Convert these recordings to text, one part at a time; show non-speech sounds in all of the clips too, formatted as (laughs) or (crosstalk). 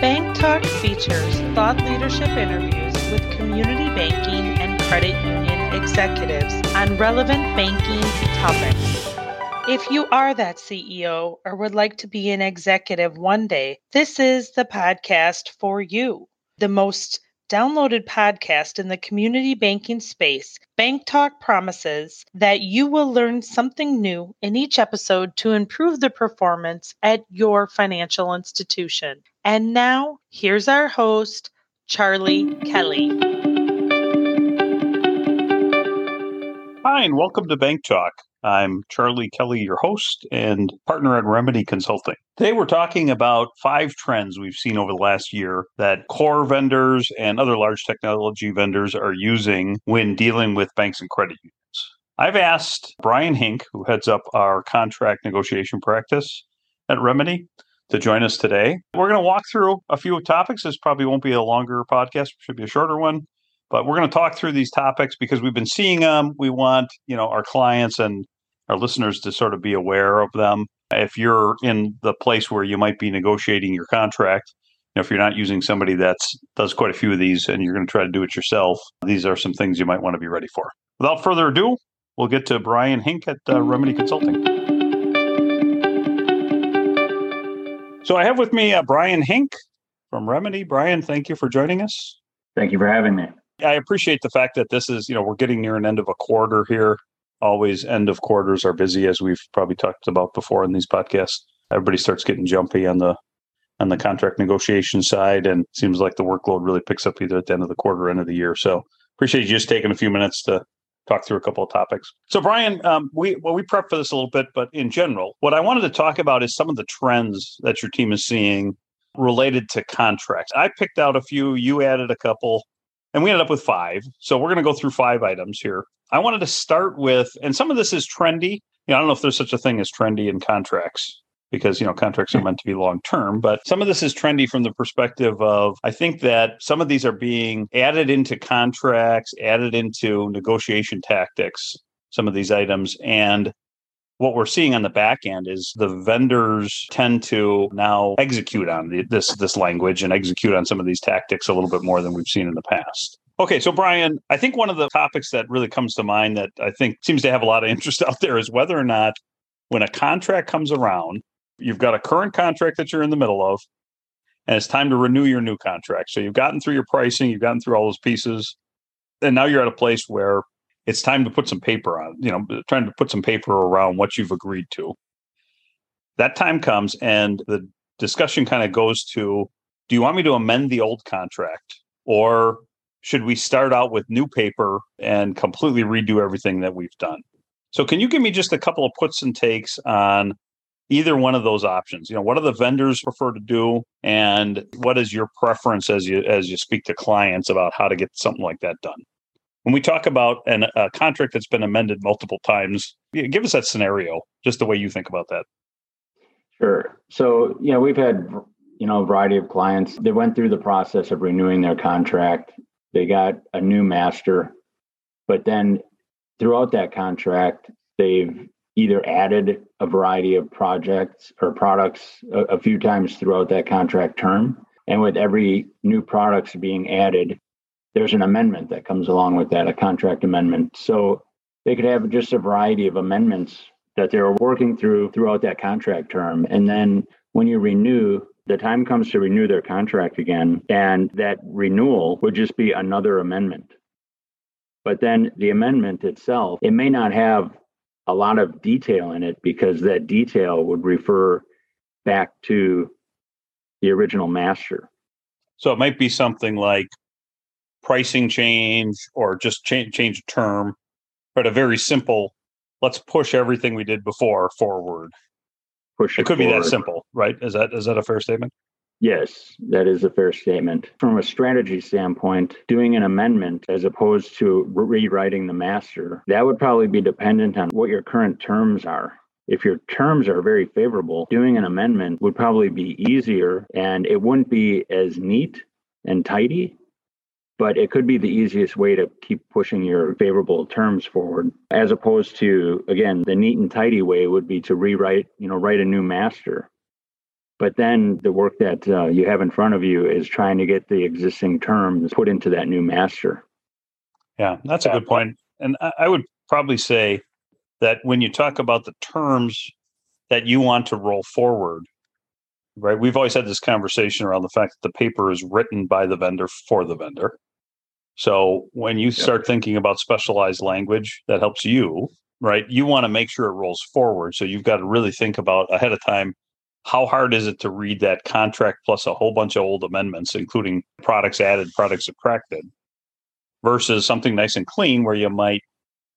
Bank Talk features thought leadership interviews with community banking and credit union executives on relevant banking topics. If you are that CEO or would like to be an executive one day, this is the podcast for you. The most downloaded podcast in the community banking space, Bank Talk promises that you will learn something new in each episode to improve the performance at your financial institution. And now, here's our host, Charlie Kelly. Hi, and welcome to Bank Talk. I'm Charlie Kelly, your host and partner at Remedy Consulting. Today, we're talking about five trends we've seen over the last year that core vendors and other large technology vendors are using when dealing with banks and credit unions. I've asked Brian Hink, who heads up our contract negotiation practice at Remedy, to join us today. We're going to walk through a few topics. This probably won't be a longer podcast, should be a shorter one. But we're going to talk through these topics because we've been seeing them. We want, you know, our clients and our listeners to sort of be aware of them. If you're in the place where you might be negotiating your contract, you know, if you're not using somebody that's does quite a few of these and you're going to try to do it yourself, these are some things you might want to be ready for. Without further ado, we'll get to Brian Hink at uh, Remedy Consulting. So I have with me uh, Brian Hink from Remedy. Brian, thank you for joining us. Thank you for having me. I appreciate the fact that this is, you know, we're getting near an end of a quarter here always end of quarters are busy as we've probably talked about before in these podcasts. Everybody starts getting jumpy on the on the contract negotiation side and seems like the workload really picks up either at the end of the quarter or end of the year. So appreciate you just taking a few minutes to talk through a couple of topics. So brian um, we well we prepped for this a little bit but in general what i wanted to talk about is some of the trends that your team is seeing related to contracts. I picked out a few you added a couple and we ended up with five so we're going to go through five items here I wanted to start with, and some of this is trendy. You know, I don't know if there's such a thing as trendy in contracts because you know contracts are meant to be long term but some of this is trendy from the perspective of i think that some of these are being added into contracts added into negotiation tactics some of these items and what we're seeing on the back end is the vendors tend to now execute on the, this this language and execute on some of these tactics a little bit more than we've seen in the past Okay, so Brian, I think one of the topics that really comes to mind that I think seems to have a lot of (laughs) interest out there is whether or not when a contract comes around, you've got a current contract that you're in the middle of, and it's time to renew your new contract. So you've gotten through your pricing, you've gotten through all those pieces, and now you're at a place where it's time to put some paper on, you know, trying to put some paper around what you've agreed to. That time comes and the discussion kind of goes to do you want me to amend the old contract or should we start out with new paper and completely redo everything that we've done? So, can you give me just a couple of puts and takes on either one of those options? You know, what do the vendors prefer to do, and what is your preference as you as you speak to clients about how to get something like that done? When we talk about an, a contract that's been amended multiple times, give us that scenario, just the way you think about that. Sure. So, you know, we've had you know a variety of clients They went through the process of renewing their contract they got a new master, but then throughout that contract, they've either added a variety of projects or products a, a few times throughout that contract term. And with every new products being added, there's an amendment that comes along with that, a contract amendment. So they could have just a variety of amendments that they're working through throughout that contract term. And then when you renew, the time comes to renew their contract again, and that renewal would just be another amendment. But then the amendment itself, it may not have a lot of detail in it because that detail would refer back to the original master. So it might be something like pricing change or just change change a term, but a very simple let's push everything we did before forward push it, it could forward. be that simple, right? Is that is that a fair statement? Yes, that is a fair statement. From a strategy standpoint, doing an amendment as opposed to rewriting the master, that would probably be dependent on what your current terms are. If your terms are very favorable, doing an amendment would probably be easier and it wouldn't be as neat and tidy but it could be the easiest way to keep pushing your favorable terms forward as opposed to again the neat and tidy way would be to rewrite you know write a new master. But then the work that uh, you have in front of you is trying to get the existing terms put into that new master. Yeah that's a good point. And i would probably say that when you talk about the terms that you want to roll forward right we've always had this conversation around the fact that the paper is written by the vendor for the vendor so when you start yep. thinking about specialized language that helps you, right, you want to make sure it rolls forward. So you've got to really think about ahead of time how hard is it to read that contract plus a whole bunch of old amendments, including products added, products subtracted, versus something nice and clean where you might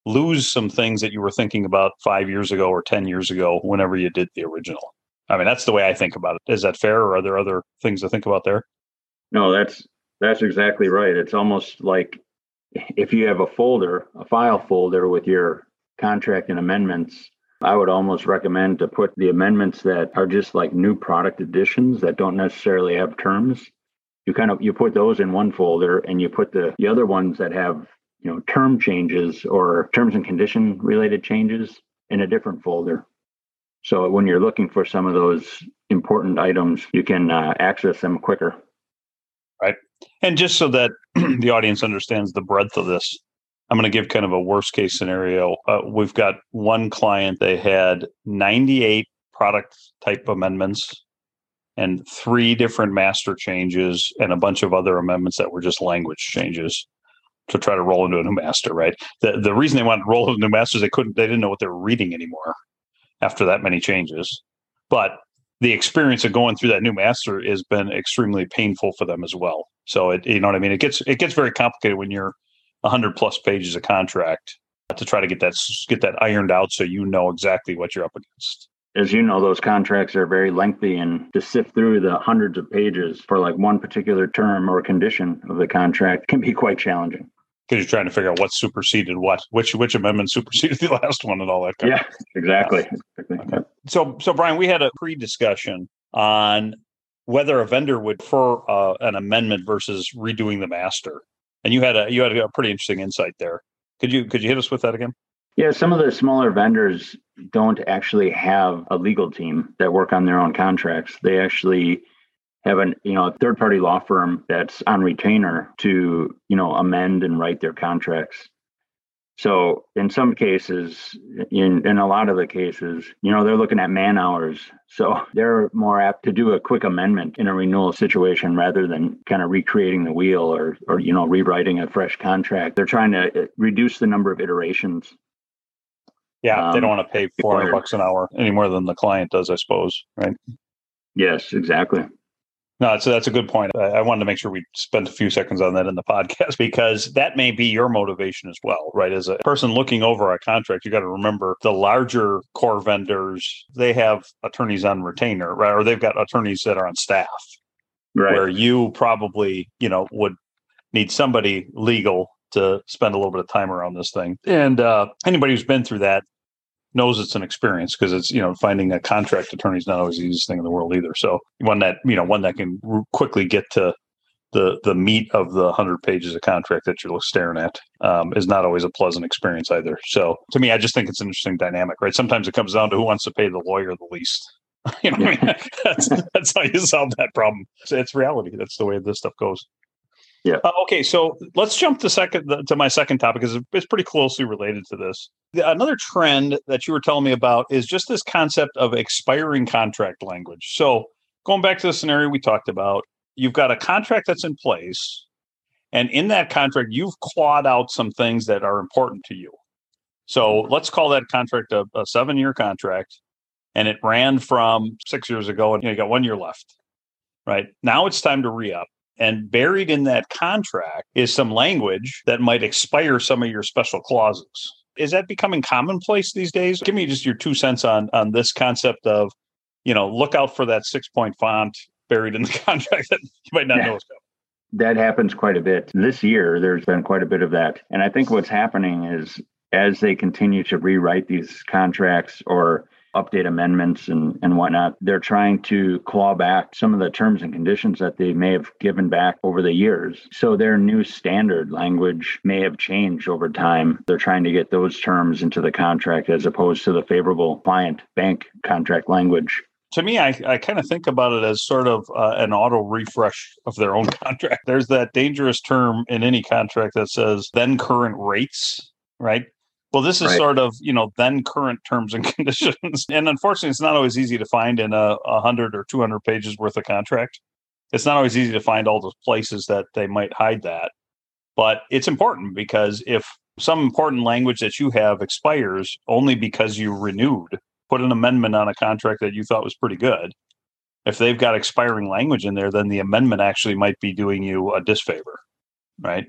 lose some things that you were thinking about five years ago or 10 years ago whenever you did the original. I mean, that's the way I think about it. Is that fair or are there other things to think about there? No, that's that's exactly right. It's almost like if you have a folder, a file folder with your contract and amendments, I would almost recommend to put the amendments that are just like new product additions that don't necessarily have terms. You kind of you put those in one folder and you put the the other ones that have, you know, term changes or terms and condition related changes in a different folder. So when you're looking for some of those important items, you can uh, access them quicker. And just so that (clears throat) the audience understands the breadth of this, I'm going to give kind of a worst case scenario. Uh, we've got one client, they had 98 product type amendments and three different master changes and a bunch of other amendments that were just language changes to try to roll into a new master, right? The the reason they wanted to roll into new masters, they couldn't they didn't know what they were reading anymore after that many changes. But the experience of going through that new master has been extremely painful for them as well. So it, you know what I mean? It gets it gets very complicated when you're 100 plus pages of contract to try to get that get that ironed out so you know exactly what you're up against. As you know, those contracts are very lengthy, and to sift through the hundreds of pages for like one particular term or condition of the contract can be quite challenging because you're trying to figure out what superseded what, which which amendment superseded the last one, and all that. Kind yeah, of. exactly. Okay. So, so Brian, we had a pre-discussion on whether a vendor would prefer uh, an amendment versus redoing the master, and you had a you had a pretty interesting insight there. Could you could you hit us with that again? Yeah, some of the smaller vendors don't actually have a legal team that work on their own contracts. They actually have an you know a third party law firm that's on retainer to you know amend and write their contracts. So in some cases in in a lot of the cases you know they're looking at man hours. So (laughs) they're more apt to do a quick amendment in a renewal situation rather than kind of recreating the wheel or or you know rewriting a fresh contract. They're trying to uh, reduce the number of iterations. Yeah um, they don't want to pay 400 bucks an hour any more than the client does i suppose right? Yes exactly no, so that's a good point. I, I, wanted to make sure we spent a few seconds on that in the (laughs) podcast because that may be your motivation as well, right? As a person looking over a contract, you got to remember the larger core vendors, they have attorneys on retainer, right? Or they've got attorneys that are on staff. Right. Where you probably, you know, would need somebody legal to spend a little bit of time around this thing. And uh, anybody who's been through that knows it's an experience because it's you know finding a contract attorney is not always the easiest thing in the world either. So one that you know one that can quickly get to the the meat of the hundred pages of contract that you're staring at um, is not always a pleasant experience either. So to me, I just think it's an interesting dynamic, right? Sometimes it comes down to who wants to pay the lawyer the least. (laughs) you know, I mean? (laughs) that's that's how you solve that problem. It's, it's reality. That's the way this stuff goes. Yeah. Uh, okay, so let's jump to second to my second topic because it's pretty closely related to this. Another trend that you were telling me about is just this concept of expiring contract language. So going back to the scenario we talked about, you've got a contract that's in place, and in that contract, you've clawed out some things that are important to you. So let's call that contract a, a seven-year contract, and it ran from six years ago, and you, know, you got one year left. Right now, it's time to re-up and buried in that contract is some language that might expire some of your special clauses. Is that becoming commonplace these days? Give me just your two cents on on this concept of, you know, look out for that six point font buried in the (laughs) contract that you might not yeah. know is coming. That happens quite a bit. This year, there's been quite a bit of that. And I think what's happening is as they continue to rewrite these contracts or update amendments and, and whatnot. They're trying to claw back some of the terms and conditions that they may have given back over the years. So their new standard language may have changed over time. They're trying to get those terms into the contract as opposed to the favorable client bank contract language to me, I, I kind of think about it as sort of uh, an auto refresh of their own (laughs) contract. There's that dangerous term in any contract that says then current rates, right? Well, this is right. sort of, you know, then current terms and (laughs) conditions. And unfortunately, it's not always easy to find in a, 100 or 200 pages worth of contract. It's not always easy to find all the places that they might hide that. But it's important because if some important language that you have expires only because you renewed, put an amendment on a contract that you thought was pretty good. If they've got expiring language in there, then the amendment actually might be doing you a disfavor, right?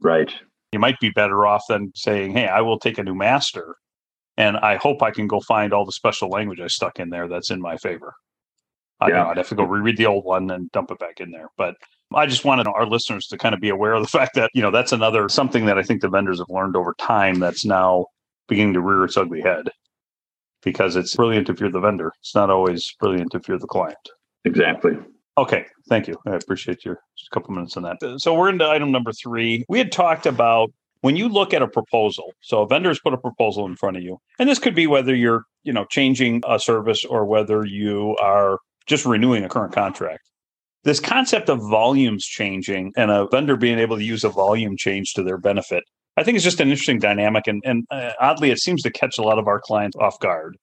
Right you might be better off than saying, "Hey, I will take a new master, and I hope I can go find all the special language I stuck in there that's in my favor." I yeah. know I'd have to go reread the old one and dump it back in there, but I just wanted our listeners to kind of be aware of the (laughs) fact that you know that's another something that I think the vendors have learned over time that's now beginning to rear its ugly head because it's brilliant if you're the vendor. It's not always brilliant if you're the client. Exactly. Okay, thank you. I appreciate your couple minutes on that. So we're into item number three. We had talked about when you look at a proposal. So a vendors put a proposal in front of you, and this could be whether you're you know changing a service or whether you are just renewing a current contract. This concept of volumes changing and a vendor being able to use a volume change to their benefit, I think is just an interesting dynamic, and and uh, oddly, it seems to catch a lot of our clients off guard.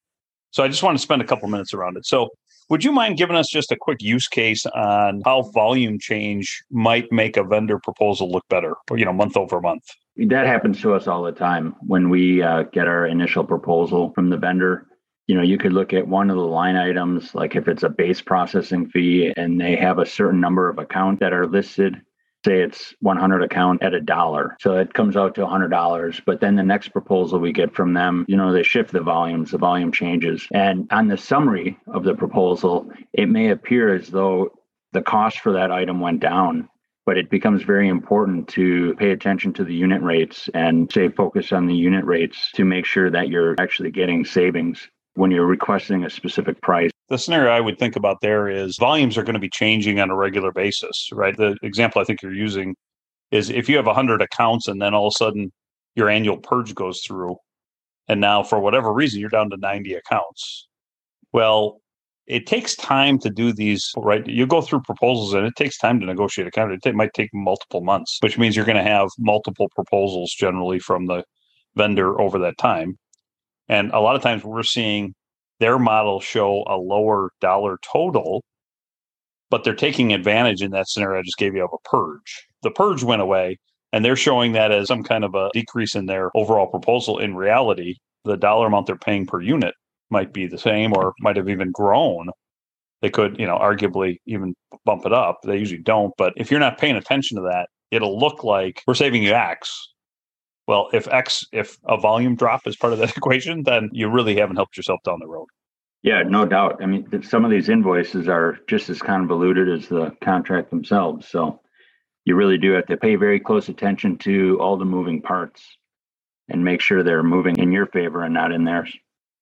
So I just want to spend a couple minutes around it. So would you mind giving us just a quick use case on how volume change might make a vendor proposal look better, you know, month over month? That happens to us all the time when we uh, get our initial proposal from the vendor. You know, you could look at one of the line items, like if it's a base processing fee and they have a certain number of accounts that are listed say it's 100 account at a dollar. So it comes out to $100. But then the next proposal we get from them, you know, they shift the volumes, the volume changes. And on the summary of the proposal, it may appear as though the cost for that item went down. But it becomes very important to pay attention to the unit rates and say focus on the unit rates to make sure that you're actually getting savings when you're requesting a specific price the scenario I would think about there is volumes are going to be changing on a regular basis, right? The example I think you're using is if you have 100 accounts and then all of a sudden your annual purge goes through, and now for whatever reason you're down to 90 accounts. Well, it takes time to do these, right? You go through proposals and it takes time to negotiate a contract. It might take multiple months, which means you're going to have multiple proposals generally from the vendor over that time. And a lot of times we're seeing their model show a lower dollar total, but they're taking advantage in that scenario I just gave you of a purge. The purge went away, and they're showing that as some kind of a decrease in their overall proposal. In reality, the dollar amount they're paying per unit might be the same or might have even grown. They could, you know, arguably even bump it up. They usually don't. But if you're not paying attention to that, it'll look like we're saving you X, well, if X, if a volume drop is part of that (laughs) equation, then you really haven't helped yourself down the road. Yeah, no doubt. I mean, some of these invoices are just as convoluted as the contract themselves. So you really do have to pay very close attention to all the moving parts and make sure they're moving in your favor and not in theirs.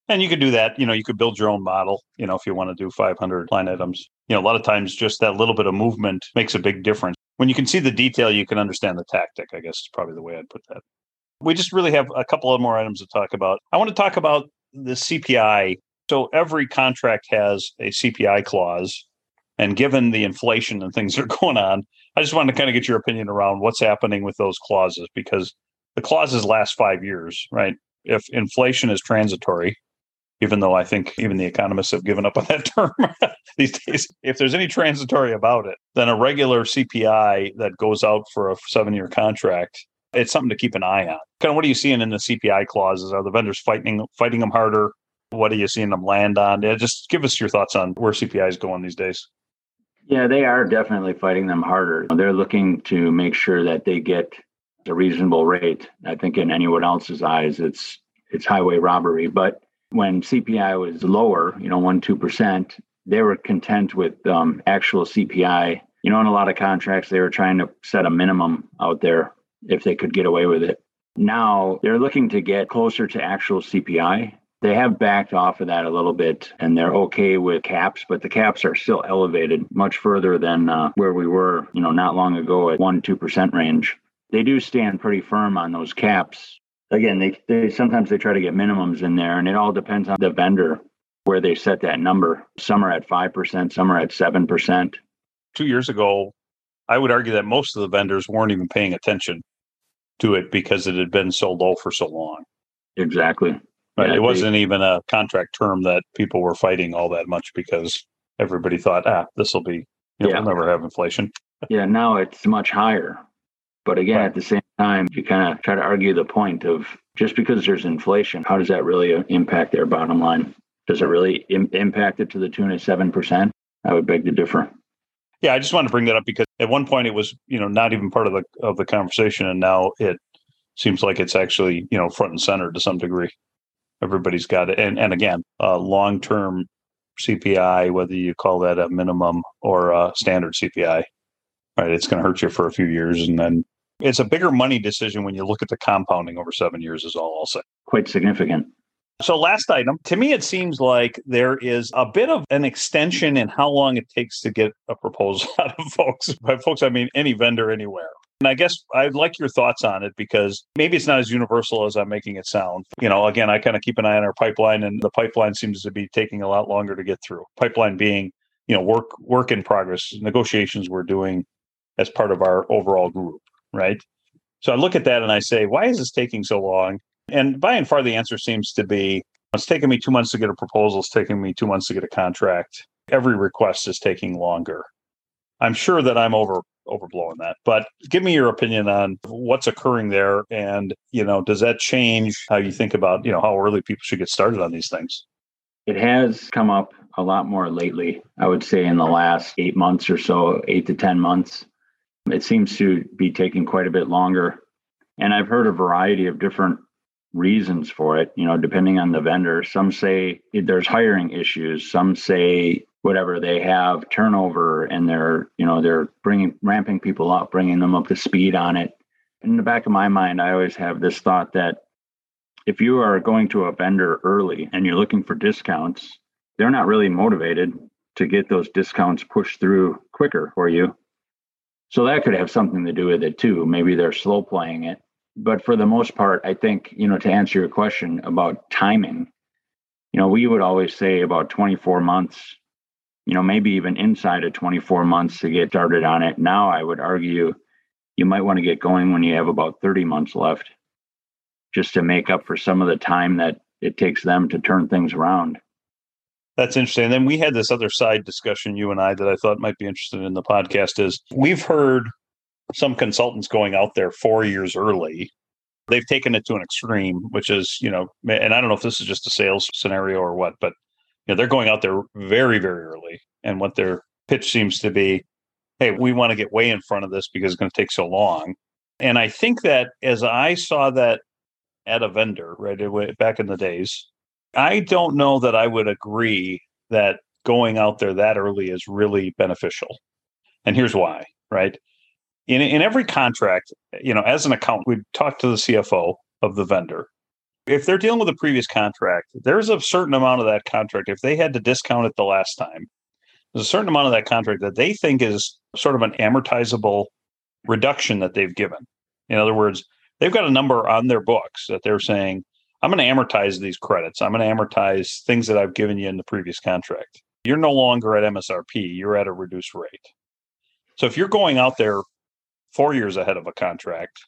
And you could do that. You know, you could build your own model, you know, if you want to do 500 line items. You know, a lot of times just that little bit of movement makes a big difference. When you can see the detail, you can understand the tactic, I guess is probably the way I'd put that. We just really have a couple of more items to talk about. I want to talk about the CPI. So every contract has a CPI clause. And given the inflation and things that are going on, I just wanted to kind of get your opinion around what's happening with those clauses because the clauses last five years, right? If inflation is transitory, even though I think even the economists have given up on that (laughs) term (laughs) these days. If there's any transitory about it, then a regular CPI that goes out for a seven year contract it's something to keep an eye on. Kind of what are you seeing in the CPI clauses? Are the vendors fighting fighting them harder? What are you seeing them land on? Yeah, just give us your thoughts on where CPI is going these days. Yeah, they are definitely fighting them harder. They're looking to make sure that they get a reasonable rate. I think in anyone else's eyes, it's it's highway robbery. But when CPI was lower, you know, one two percent, they were content with um, actual CPI. You know, in a lot of contracts, they were trying to set a minimum out there if they could get away with it. Now they're looking to get closer to actual CPI They have backed off of that a little bit and they're okay with caps, but the caps are still elevated much further than uh, where we were, you know, not long ago at 1 2% range. They do stand pretty firm on those caps. Again, they, they sometimes they try to get minimums in there and it all depends on the vendor where they set that number. Some are at 5%, some are at 7%. 2 years ago, I would argue that most of the vendors weren't even paying attention to it because it had been so low for so long. Exactly. Right. Yeah, it wasn't they, even a contract term that people were fighting all that much because everybody thought, ah, this will be, you know, yeah. we'll never have inflation. (laughs) yeah, now it's much higher. But again, right. at the same time, you kind of try to argue the point of just because there's inflation, how does that really impact their bottom line? Does it really Im- impact it to the tune of 7%? I would beg to differ. Yeah, I just wanted to bring that up because at one point it was, you know, not even part of the of the conversation, and now it seems like it's actually, you know, front and center to some degree everybody's got it. And and again, uh, long term CPI, whether you call that a minimum or a standard CPI, right? It's going to hurt you for a few years, and then it's a bigger money decision when you look at the compounding over seven years. Is all I'll say. Quite significant. So, last item, to me, it seems like there is a bit of an extension in how long it takes to get a proposal (laughs) out of folks. By folks, I mean any vendor anywhere. And I guess I'd like your thoughts on it because maybe it's not as universal as I'm making it sound. You know, again, I kind of keep an eye on our pipeline, and the pipeline seems to be taking a lot longer to get through. Pipeline being, you know, work work in progress, negotiations we're doing as part of our overall group, right? So I look at that and I say, why is this taking so long? And by and far, the answer seems to be it's taking me two months to get a proposal. It's taking me two months to get a contract. Every request is taking longer. I'm sure that I'm over overblowing that, but give me your opinion on what's occurring there, and you know, does that change how you think about you know how early people should get started on these things? It has come up a lot more lately. I would say in the last eight months or so, eight to ten months, it seems to be taking quite a bit longer. And I've heard a variety of different reasons for it, you know, depending on the vendor. Some say there's hiring issues, some say whatever they have turnover and they're, you know, they're bringing ramping people up, bringing them up to speed on it. In the back of my mind, I always have this thought that if you are going to a vendor early and you're looking for discounts, they're not really motivated to get those discounts pushed through quicker for you. So that could have something to do with it too. Maybe they're slow playing it but for the most part, I think, you know, to answer your question about timing, you know, we would always say about 24 months, you know, maybe even inside of 24 months to get started on it. Now, I would argue you might want to get going when you have about 30 months left just to make up for some of the time that it takes them to turn things around. That's interesting. And then we had this other side discussion, you and I, that I thought might be interesting in the podcast is we've heard some consultants going out there four years early they've taken it to an extreme which is you know and i don't know if this is just a sales scenario or what but you know they're going out there very very early and what their pitch seems to be hey we want to get way in front of this because it's going to take so long. And i think that as i saw that at a vendor right back in the days i don't know that i would agree that going out there that early is really beneficial. And here's why right in in every contract, you know, as an accountant, we talk to the CFO of the vendor. If they're dealing with a previous contract, there's a certain amount of that contract. If they had to discount it the last time, there's a certain amount of that contract that they think is sort of an amortizable reduction that they've given. In other words, they've got a number on their books that they're saying, I'm going to amortize these credits. I'm going to amortize things that I've given you in the previous contract. You're no longer at MSRP, you're at a reduced rate. So if you're going out there four years ahead of a contract,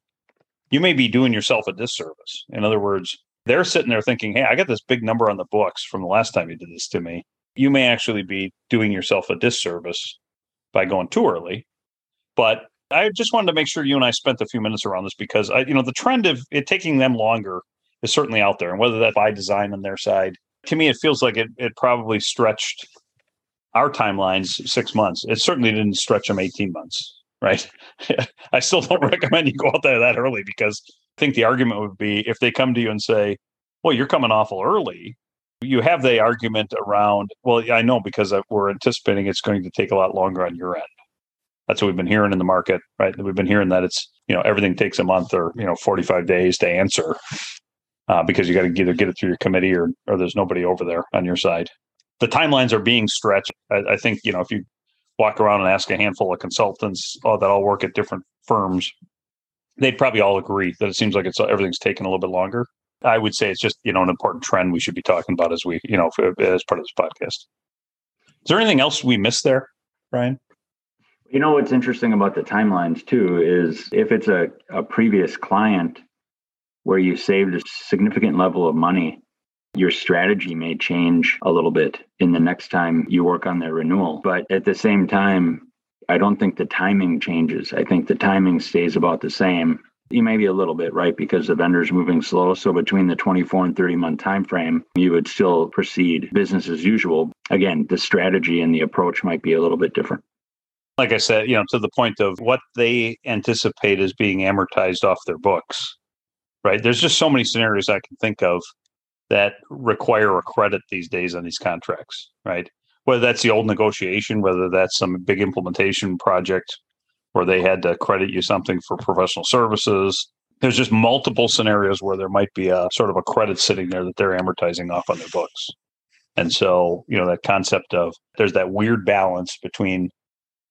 you may be doing yourself a disservice. In other words, they're sitting there thinking, hey, I got this big number on the books from the last time you did this to me. You may actually be doing yourself a disservice by going too early. But I just wanted to make sure you and I spent a few minutes around this because I, you know, the trend of it taking them longer is certainly out there. And whether that's by design on their side, to me, it feels like it, it probably stretched our timelines six months. It certainly didn't stretch them 18 months right? (laughs) I still don't (laughs) recommend you go out there that early because I think the argument would be if they come to you and say, well, you're coming awful early, you have the argument around, well, I know because we're anticipating it's going to take a lot longer on your end. That's what we've been hearing in the market, right? We've been hearing that it's, you know, everything takes a month or, you know, 45 days to answer. uh, because you got to either get it through your committee or or there's nobody over there on your side. The timelines are being stretched. I, I think you know if you walk around and ask a handful of consultants oh, that all work at different firms, they'd probably all agree that it seems like it's uh, everything's taken a little bit longer. I would say it's just you know an important trend we should be talking about as we you know as part of this podcast. Is there anything else we missed there, Brian? You know what's interesting about the timelines too is if it's a, a previous client where you saved a significant level of money, your strategy may change a little bit in the next time you work on their renewal. But at the same time, I don't think the timing changes. I think the timing stays about the same. You may be a little bit right because the vendor's moving slow. So between the 24 and 30 month time frame, you would still proceed business as usual. Again, the strategy and the approach might be a little bit different like I said, you know, to the point of what they anticipate as being amortized off their books, right? There's just so many scenarios I can think of that require a credit these days on these contracts, right? Whether that's the old negotiation, whether that's some big implementation project where they had to credit you something for professional services. There's just multiple scenarios where there might be a sort of a credit sitting there that they're amortizing off on their books. And so, you know, that concept of there's that weird balance between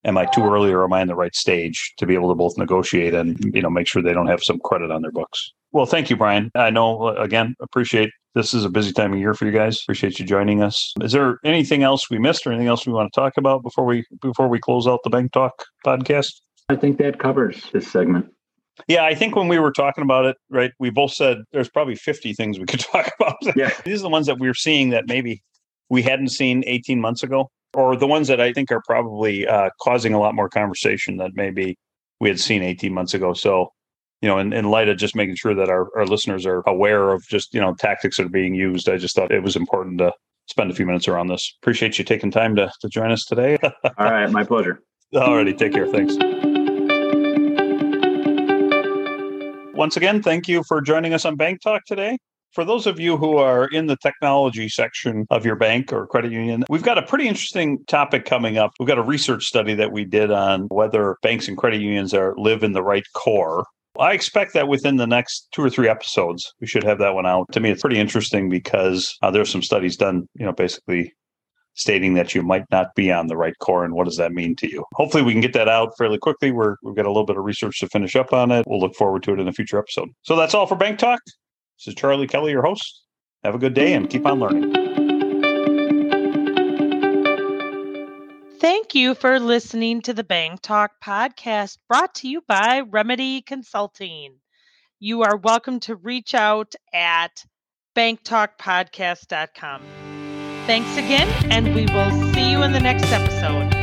am I too early or am I in the right stage to be able to both negotiate and you know make sure they don't have some credit on their books. Well, thank you, Brian. I know uh, again appreciate this is a busy time of year for you guys. Appreciate you joining us. Is there anything else we missed or anything else we want to talk about before we before we close out the Bank Talk podcast? I think that covers this segment. Yeah, I think when we were talking about it, right, we both said there's probably 50 things we could (laughs) talk about. Yeah. These are the ones that we're seeing that maybe we hadn't seen 18 months ago or the ones that I think are probably uh, causing a lot more conversation than maybe we had seen 18 months ago. So, you know, in, in light of just making sure that our, our listeners are aware of just, you know, tactics that are being used, I just thought it was important to spend a few minutes around this. Appreciate you taking time to, to join us today. (laughs) All right. My pleasure. Alrighty. Take care. Thanks. Once again, thank you for joining us on Bank Talk today. For those of you who are in the technology section of your bank or credit union, we've got a pretty interesting topic coming up. We've got a research study that we did on whether banks and credit unions are live in the right core. I expect that within the next two or three episodes, we should have that one out. To me, it's pretty interesting because uh, there's some studies done, you know, basically stating that you might not be on the right core and what does that mean to you. Hopefully we can get that out fairly quickly. We're, we've got a little bit of research to finish up on it. We'll look forward to it in a future episode. So that's all for Bank Talk. This is Charlie Kelly, your host. Have a good day and keep on learning. Thank you for listening to the Bank Talk podcast brought to you by Remedy Consulting. You are welcome to reach out at banktalkpodcast.com. Thanks again, and we will see you in the next episode.